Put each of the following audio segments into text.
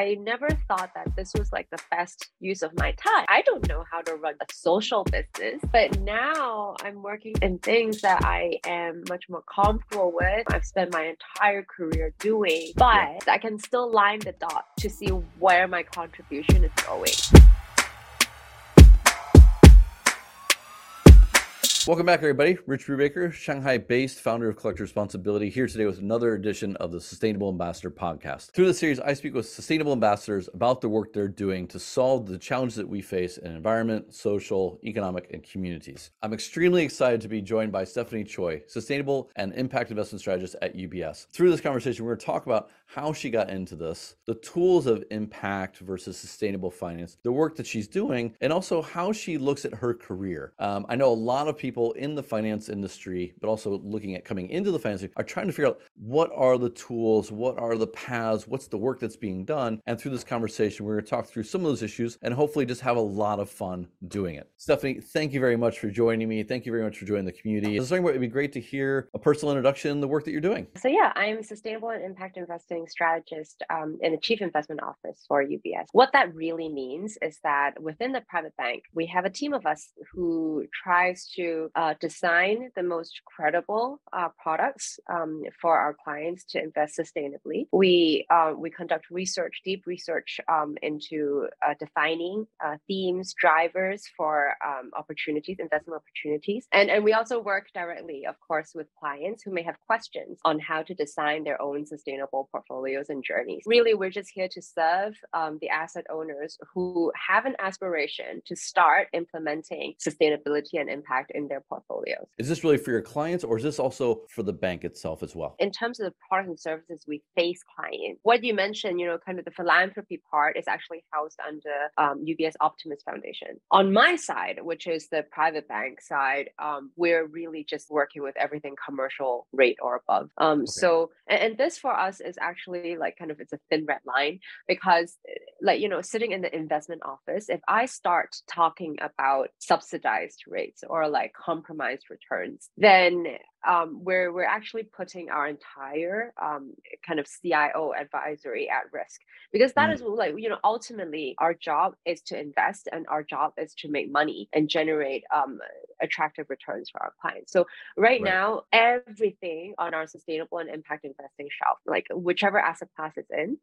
I never thought that this was like the best use of my time. I don't know how to run a social business, but now I'm working in things that I am much more comfortable with. I've spent my entire career doing, but I can still line the dot to see where my contribution is going. Welcome back, everybody. Rich Brubaker, Shanghai based founder of Collective Responsibility, here today with another edition of the Sustainable Ambassador podcast. Through this series, I speak with sustainable ambassadors about the work they're doing to solve the challenges that we face in environment, social, economic, and communities. I'm extremely excited to be joined by Stephanie Choi, Sustainable and Impact Investment Strategist at UBS. Through this conversation, we're going to talk about how she got into this, the tools of impact versus sustainable finance, the work that she's doing, and also how she looks at her career. Um, I know a lot of people in the finance industry, but also looking at coming into the finance are trying to figure out what are the tools, what are the paths, what's the work that's being done. And through this conversation, we're going to talk through some of those issues and hopefully just have a lot of fun doing it. Stephanie, thank you very much for joining me. Thank you very much for joining the community. It'd be great to hear a personal introduction, the work that you're doing. So yeah, I'm sustainable and impact investing strategist um, in the chief investment office for UBS. What that really means is that within the private bank, we have a team of us who tries to uh, design the most credible uh, products um, for our clients to invest sustainably. We uh, we conduct research, deep research um, into uh, defining uh, themes, drivers for um, opportunities, investment opportunities, and and we also work directly, of course, with clients who may have questions on how to design their own sustainable portfolios and journeys. Really, we're just here to serve um, the asset owners who have an aspiration to start implementing sustainability and impact in their portfolios. Is this really for your clients or is this also for the bank itself as well? In terms of the products and services we face clients, what you mentioned, you know, kind of the philanthropy part is actually housed under um, UBS Optimus Foundation. On my side, which is the private bank side, um, we're really just working with everything commercial rate or above. Um, okay. So, and, and this for us is actually like kind of it's a thin red line because like you know sitting in the investment office if i start talking about subsidized rates or like compromised returns then um, we're we're actually putting our entire um, kind of CIO advisory at risk because that mm. is like you know ultimately our job is to invest and our job is to make money and generate um, attractive returns for our clients. So right, right, now everything on our sustainable and impact investing shelf, like whichever asset class it's in,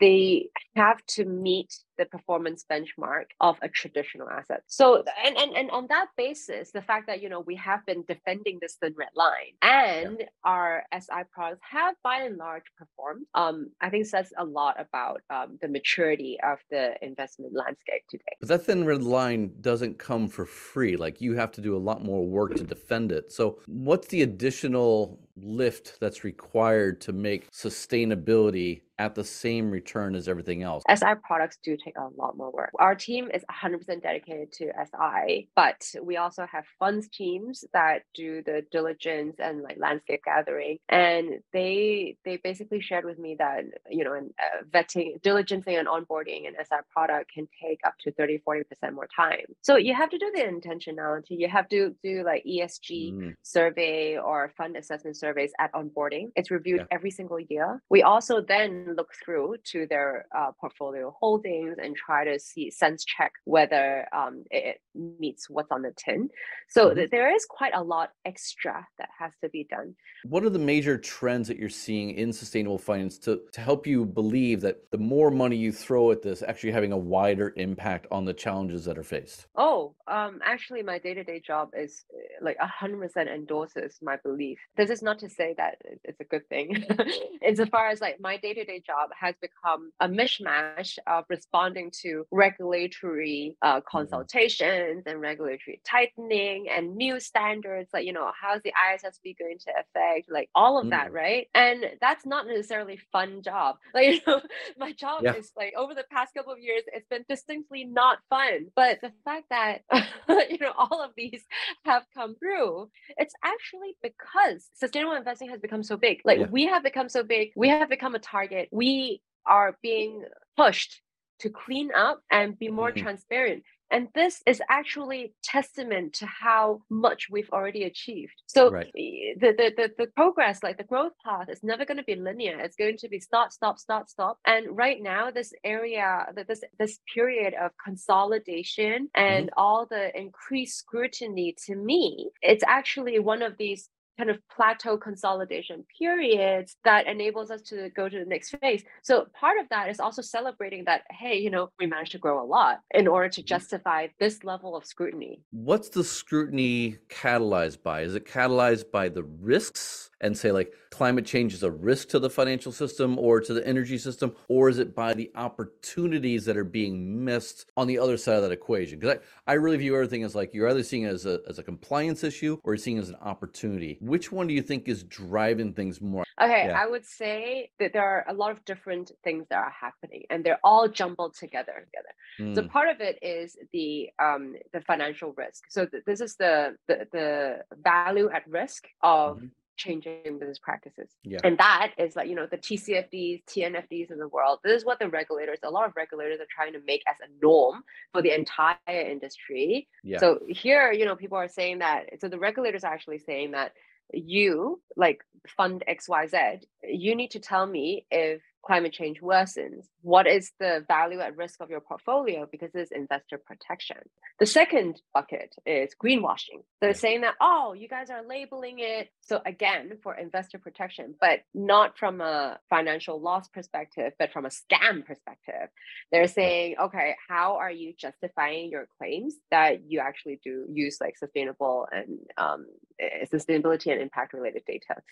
they have to meet the performance benchmark of a traditional asset. So and and, and on that basis, the fact that you know we have been defending this thin red line and yeah. our SI products have by and large performed, um, I think says a lot about um, the maturity of the investment landscape today. But that thin red line doesn't come for free. Like you have to do a lot more work to defend it. So what's the additional lift that's required to make sustainability at the same return as everything else. SI products do take a lot more work. Our team is 100% dedicated to SI, but we also have funds teams that do the diligence and like landscape gathering. And they they basically shared with me that, you know, and uh, vetting, diligencing and onboarding an SI product can take up to 30, 40% more time. So you have to do the intentionality. You have to do like ESG mm. survey or fund assessment survey surveys at onboarding. It's reviewed yeah. every single year. We also then look through to their uh, portfolio holdings and try to see sense check whether um, it meets what's on the tin. So mm-hmm. th- there is quite a lot extra that has to be done. What are the major trends that you're seeing in sustainable finance to, to help you believe that the more money you throw at this actually having a wider impact on the challenges that are faced? Oh, um, actually, my day to day job is like 100% endorses my belief. This is not to say that it's a good thing. Insofar as like my day to day job has become a mishmash of responding to regulatory uh, consultations and regulatory tightening and new standards. Like, you know, how's the ISSB going to affect like all of mm. that, right? And that's not necessarily fun job. Like, you know, my job yeah. is like over the past couple of years, it's been distinctly not fun. But the fact that, you know, all of these have come through, it's actually because sustainable investing has become so big. Like yeah. we have become so big, we have become a target. We are being pushed to clean up and be more mm-hmm. transparent And this is actually testament to how much we've already achieved. So right. the, the, the, the progress, like the growth path is never going to be linear. It's going to be start, stop, start, stop. And right now, this area, this, this period of consolidation and mm-hmm. all the increased scrutiny to me, it's actually one of these kind of plateau consolidation periods that enables us to go to the next phase. So part of that is also celebrating that, hey, you know, we managed to grow a lot in order to mm-hmm. justify this level of scrutiny. What's the scrutiny catalyzed by? Is it catalyzed by the risks and say like climate change is a risk to the financial system or to the energy system, or is it by the opportunities that are being missed on the other side of that equation? Because I, I really view everything as like you're either seeing it as a, as a compliance issue or you're seeing it as an opportunity. Which one do you think is driving things more? Okay, yeah. I would say that there are a lot of different things that are happening and they're all jumbled together together. Mm. So part of it is the um the financial risk. So th- this is the, the the value at risk of mm-hmm changing business practices. Yeah. And that is like, you know, the TCFDs, TNFDs in the world. This is what the regulators, a lot of regulators are trying to make as a norm for the entire industry. Yeah. So here, you know, people are saying that, so the regulators are actually saying that you, like fund XYZ, you need to tell me if climate change worsens, what is the value at risk of your portfolio? Because it's investor protection. The second bucket is greenwashing. They're saying that, oh, you guys are labeling it. So again, for investor protection, but not from a financial loss perspective, but from a scam perspective. They're saying, okay, how are you justifying your claims that you actually do use like sustainable and um, eh, sustainability and impact related data?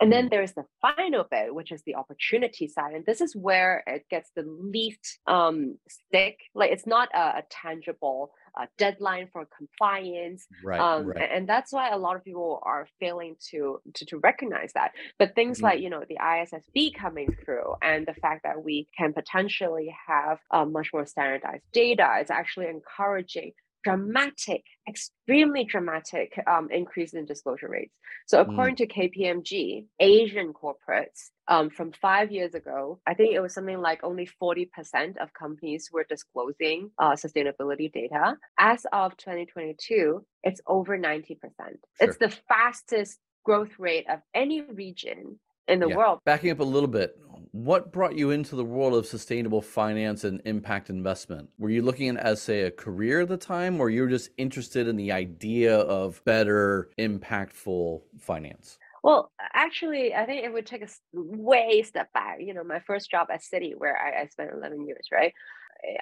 And then mm-hmm. there's the final bit, which is the opportunity side. And this is where it gets the least um, stick. Like it's not a, a tangible uh, deadline for compliance. Right, um, right. And that's why a lot of people are failing to, to, to recognize that. But things mm-hmm. like, you know, the ISSB coming through and the fact that we can potentially have uh, much more standardized data is actually encouraging dramatic, extremely dramatic um, increase in disclosure rates. So, mm. according mm. to KPMG, Asian corporates um, from five years ago, I think it was something like only 40% of companies were disclosing uh, sustainability data. As of 2022, it's over 90%. Sure. It's the fastest growth rate of any region in the yeah. world. Backing up a little bit, what brought you into the world of sustainable finance and impact investment? Were you looking at as say a career at the time, or you were just interested in the idea of better, impactful finance? Well, actually, I think it would take a way step back. You know, my first job at Citi, where I, I spent 11 years, right?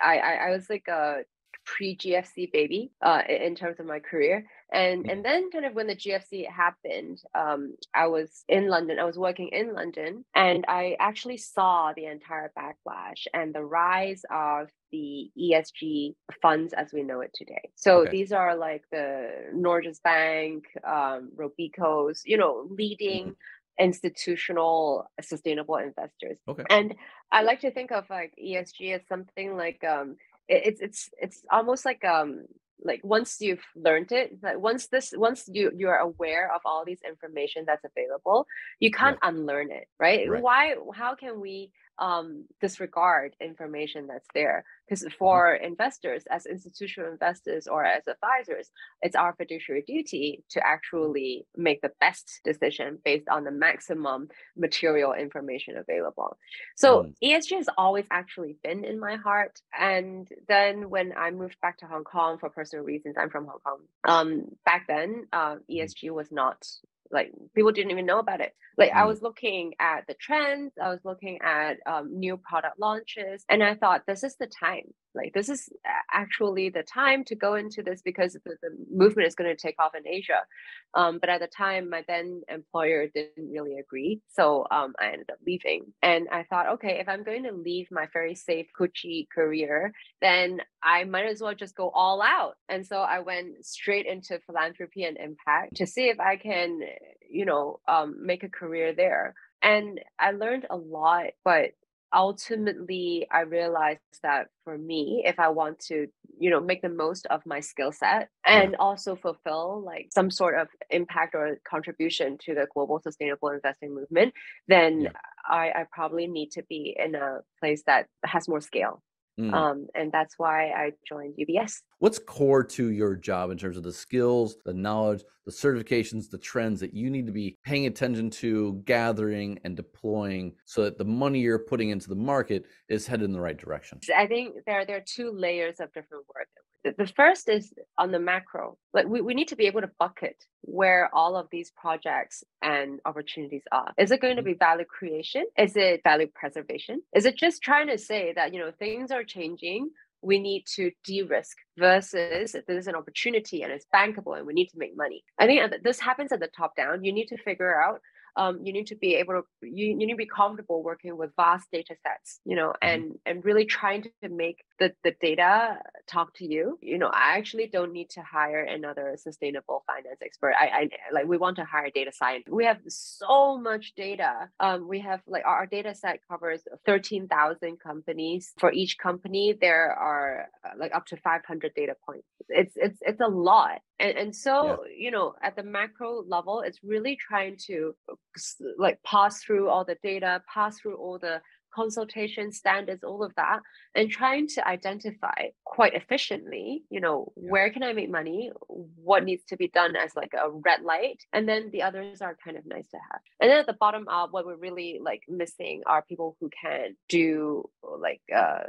I, I, I was like a pre GFC baby uh, in terms of my career. And mm-hmm. and then kind of when the GFC happened, um, I was in London. I was working in London, and I actually saw the entire backlash and the rise of the ESG funds as we know it today. So okay. these are like the Norges Bank, um, Robeco's, you know, leading. Mm-hmm institutional sustainable investors. Okay. And I like to think of like ESG as something like um it's it's it's almost like um like once you've learned it like once this once you you're aware of all these information that's available you can't right. unlearn it right? right why how can we um, disregard information that's there. Because mm-hmm. for investors, as institutional investors or as advisors, it's our fiduciary duty to actually make the best decision based on the maximum material information available. So mm. ESG has always actually been in my heart. And then when I moved back to Hong Kong for personal reasons, I'm from Hong Kong. Um, back then, uh, ESG was not like people didn't even know about it. Like mm. i was looking at the trends i was looking at um, new product launches and i thought this is the time. Like this is actually the time to go into this because the, the movement is going to take off in asia. Um, but at the time my then employer didn't really agree so um, i ended up leaving. And i thought okay if i'm going to leave my very safe Gucci career then i might as well just go all out. And so i went straight into philanthropy and impact to see if i can you know um, make a career there. And i learned a lot but ultimately i realized that for me if i want to you know make the most of my skill set and also fulfill like some sort of impact or contribution to the global sustainable investing movement then yeah. I, I probably need to be in a place that has more scale Mm. Um, and that's why I joined UBS. What's core to your job in terms of the skills, the knowledge, the certifications, the trends that you need to be paying attention to, gathering, and deploying so that the money you're putting into the market is headed in the right direction? I think there, there are two layers of different work the first is on the macro. Like we, we need to be able to bucket where all of these projects and opportunities are. Is it going to mm-hmm. be value creation? Is it value preservation? Is it just trying to say that you know things are changing we need to de-risk versus if there's an opportunity and it's bankable and we need to make money? I think this happens at the top down. You need to figure out um, you need to be able to you, you need to be comfortable working with vast data sets you know mm-hmm. and and really trying to make the, the data talk to you you know i actually don't need to hire another sustainable finance expert. I, I like we want to hire data science. We have so much data. Um, we have like our, our data set covers 13000 companies. For each company there are uh, like up to 500 data points. It's it's it's a lot. And, and so yeah. you know at the macro level it's really trying to like pass through all the data pass through all the consultation standards all of that and trying to identify quite efficiently you know where can i make money what needs to be done as like a red light and then the others are kind of nice to have and then at the bottom up what we're really like missing are people who can do like uh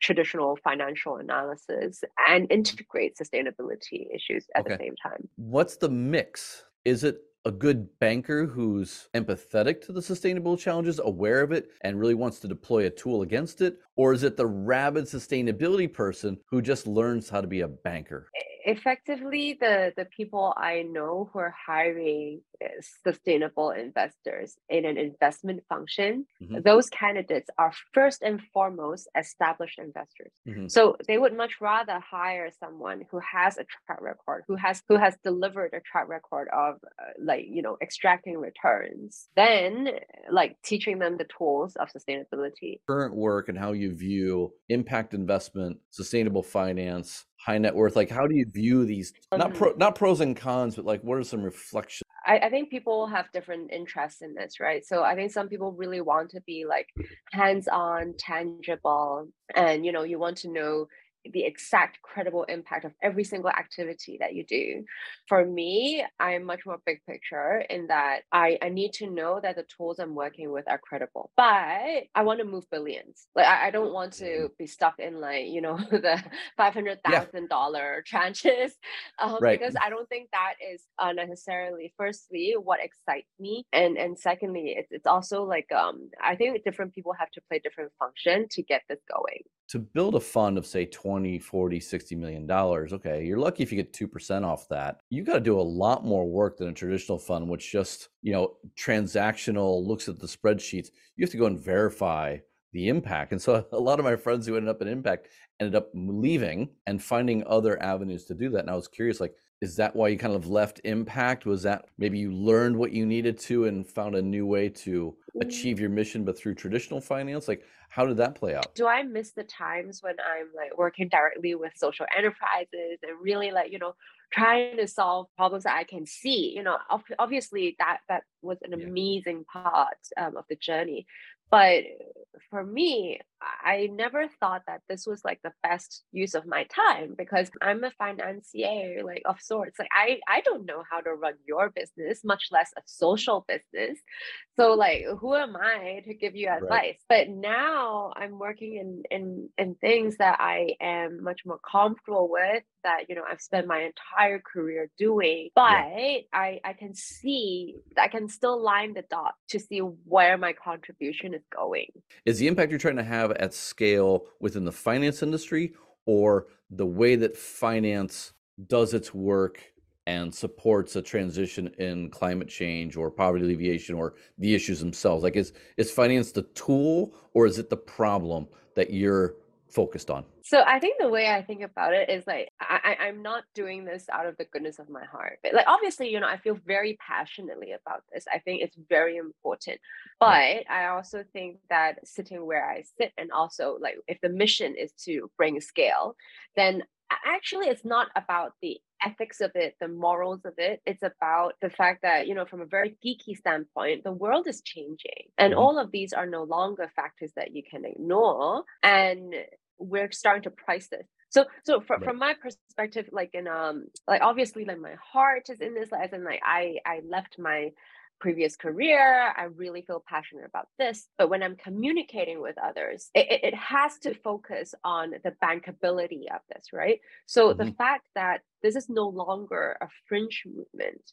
traditional financial analysis and integrate sustainability issues at okay. the same time. What's the mix? Is it a good banker who's empathetic to the sustainable challenges, aware of it, and really wants to deploy a tool against it? Or is it the rabid sustainability person who just learns how to be a banker? Effectively the the people i know who are hiring uh, sustainable investors in an investment function mm-hmm. those candidates are first and foremost established investors mm-hmm. so they would much rather hire someone who has a track record who has who has delivered a track record of uh, like you know extracting returns than like teaching them the tools of sustainability current work and how you view impact investment sustainable finance high net worth like how do you view these not mm-hmm. pro, not pros and cons but like what are some reflections? I, I think people have different interests in this right? So i think some people really want to be like hands-on tangible and you know you want to know the exact credible impact of every single activity that you do. For me, I'm much more big picture in that I, I need to know that the tools I'm working with are credible, but I want to move billions. Like I, I don't want to mm-hmm. be stuck in like, you know, the $500,000 yeah. tranches um, right. because I don't think that is uh, necessarily firstly what excites me. And, and secondly, it's, it's also like, um, I think different people have to play different function to get this going to build a fund of say 20 40 60 million dollars okay you're lucky if you get 2% off that. You got to do a lot more work than a traditional fund which just you know transactional looks at the spreadsheets. You have to go and verify the impact. And so a lot of my friends who ended up in impact ended up leaving and finding other avenues to do that. And i was curious like is that why you kind of left impact was that maybe you learned what you needed to and found a new way to achieve your mission but through traditional finance like how did that play out? Do I miss the times when I'm like working directly with social enterprises and really like, you know, trying to solve problems that I can see? You know, obviously that that was an yeah. amazing part um, of the journey. But for me, I never thought that this was like the best use of my time because I'm a financier like of sorts. Like I I don't know how to run your business, much less a social business. So like who am I to give you advice? Right. But now I'm working in in in things that I am much more comfortable with that you know I've spent my entire career doing. But yeah. I I can see I can still line the dot to see where my contribution is going. Is the impact you're trying to have have at scale within the finance industry or the way that finance does its work and supports a transition in climate change or poverty alleviation or the issues themselves? Like is is finance the tool or is it the problem that you're focused on? So I think the way I think about it is like I, I'm not doing this out of the goodness of my heart. But like obviously, you know, I feel very passionately about this. I think it's very important. But I also think that sitting where I sit and also like if the mission is to bring scale, then actually it's not about the ethics of it, the morals of it. It's about the fact that, you know, from a very geeky standpoint, the world is changing. And all of these are no longer factors that you can ignore. And we're starting to price this. So so from, right. from my perspective, like in um like obviously like my heart is in this, as in like I I left my previous career. I really feel passionate about this. But when I'm communicating with others, it, it has to focus on the bankability of this, right? So mm-hmm. the fact that this is no longer a fringe movement,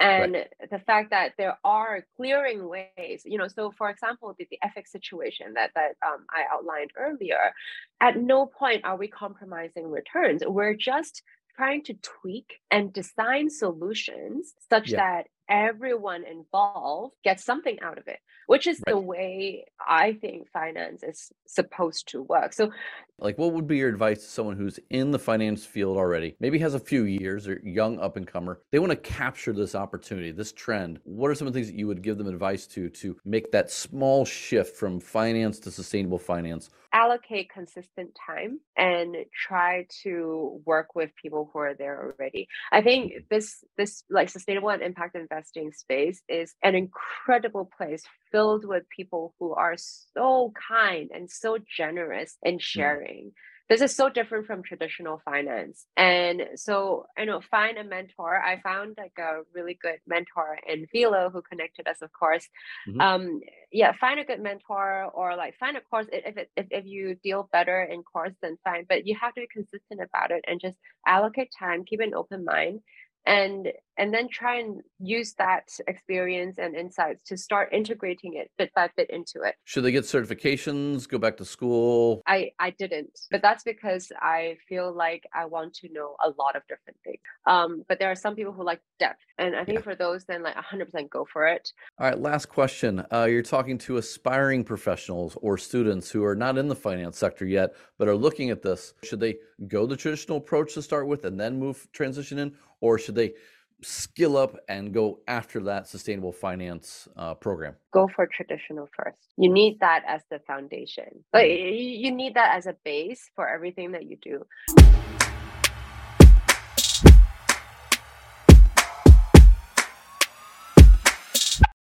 and right. the fact that there are clearing ways you know so for example the, the FX situation that that um, i outlined earlier at no point are we compromising returns we're just trying to tweak and design solutions such yeah. that everyone involved gets something out of it which is right. the way i think finance is supposed to work so like what would be your advice to someone who's in the finance field already maybe has a few years or young up and comer they want to capture this opportunity this trend what are some of the things that you would give them advice to to make that small shift from finance to sustainable finance allocate consistent time and try to work with people who are there already i think mm-hmm. this this like sustainable and impact investing space is an incredible place filled with people who are so kind and so generous in mm. sharing this is so different from traditional finance and so i know find a mentor i found like a really good mentor in philo who connected us of course mm-hmm. um yeah find a good mentor or like find a course if, it, if, if you deal better in course then fine but you have to be consistent about it and just allocate time keep an open mind and and then try and use that experience and insights to start integrating it bit by bit into it. Should they get certifications go back to school? I i didn't but that's because i feel like i want to know a lot of different things. Um but there are some people who like depth and i think yeah. for those then like 100% go for it. All right last question. Uh, you're talking to aspiring professionals or students who are not in the finance sector yet but are looking at this. Should they go the traditional approach to start with and then move transition in or should they skill up and go after that sustainable finance uh, program? Go for traditional first. You need that as the foundation. Like, mm-hmm. you need that as a base for everything that you do.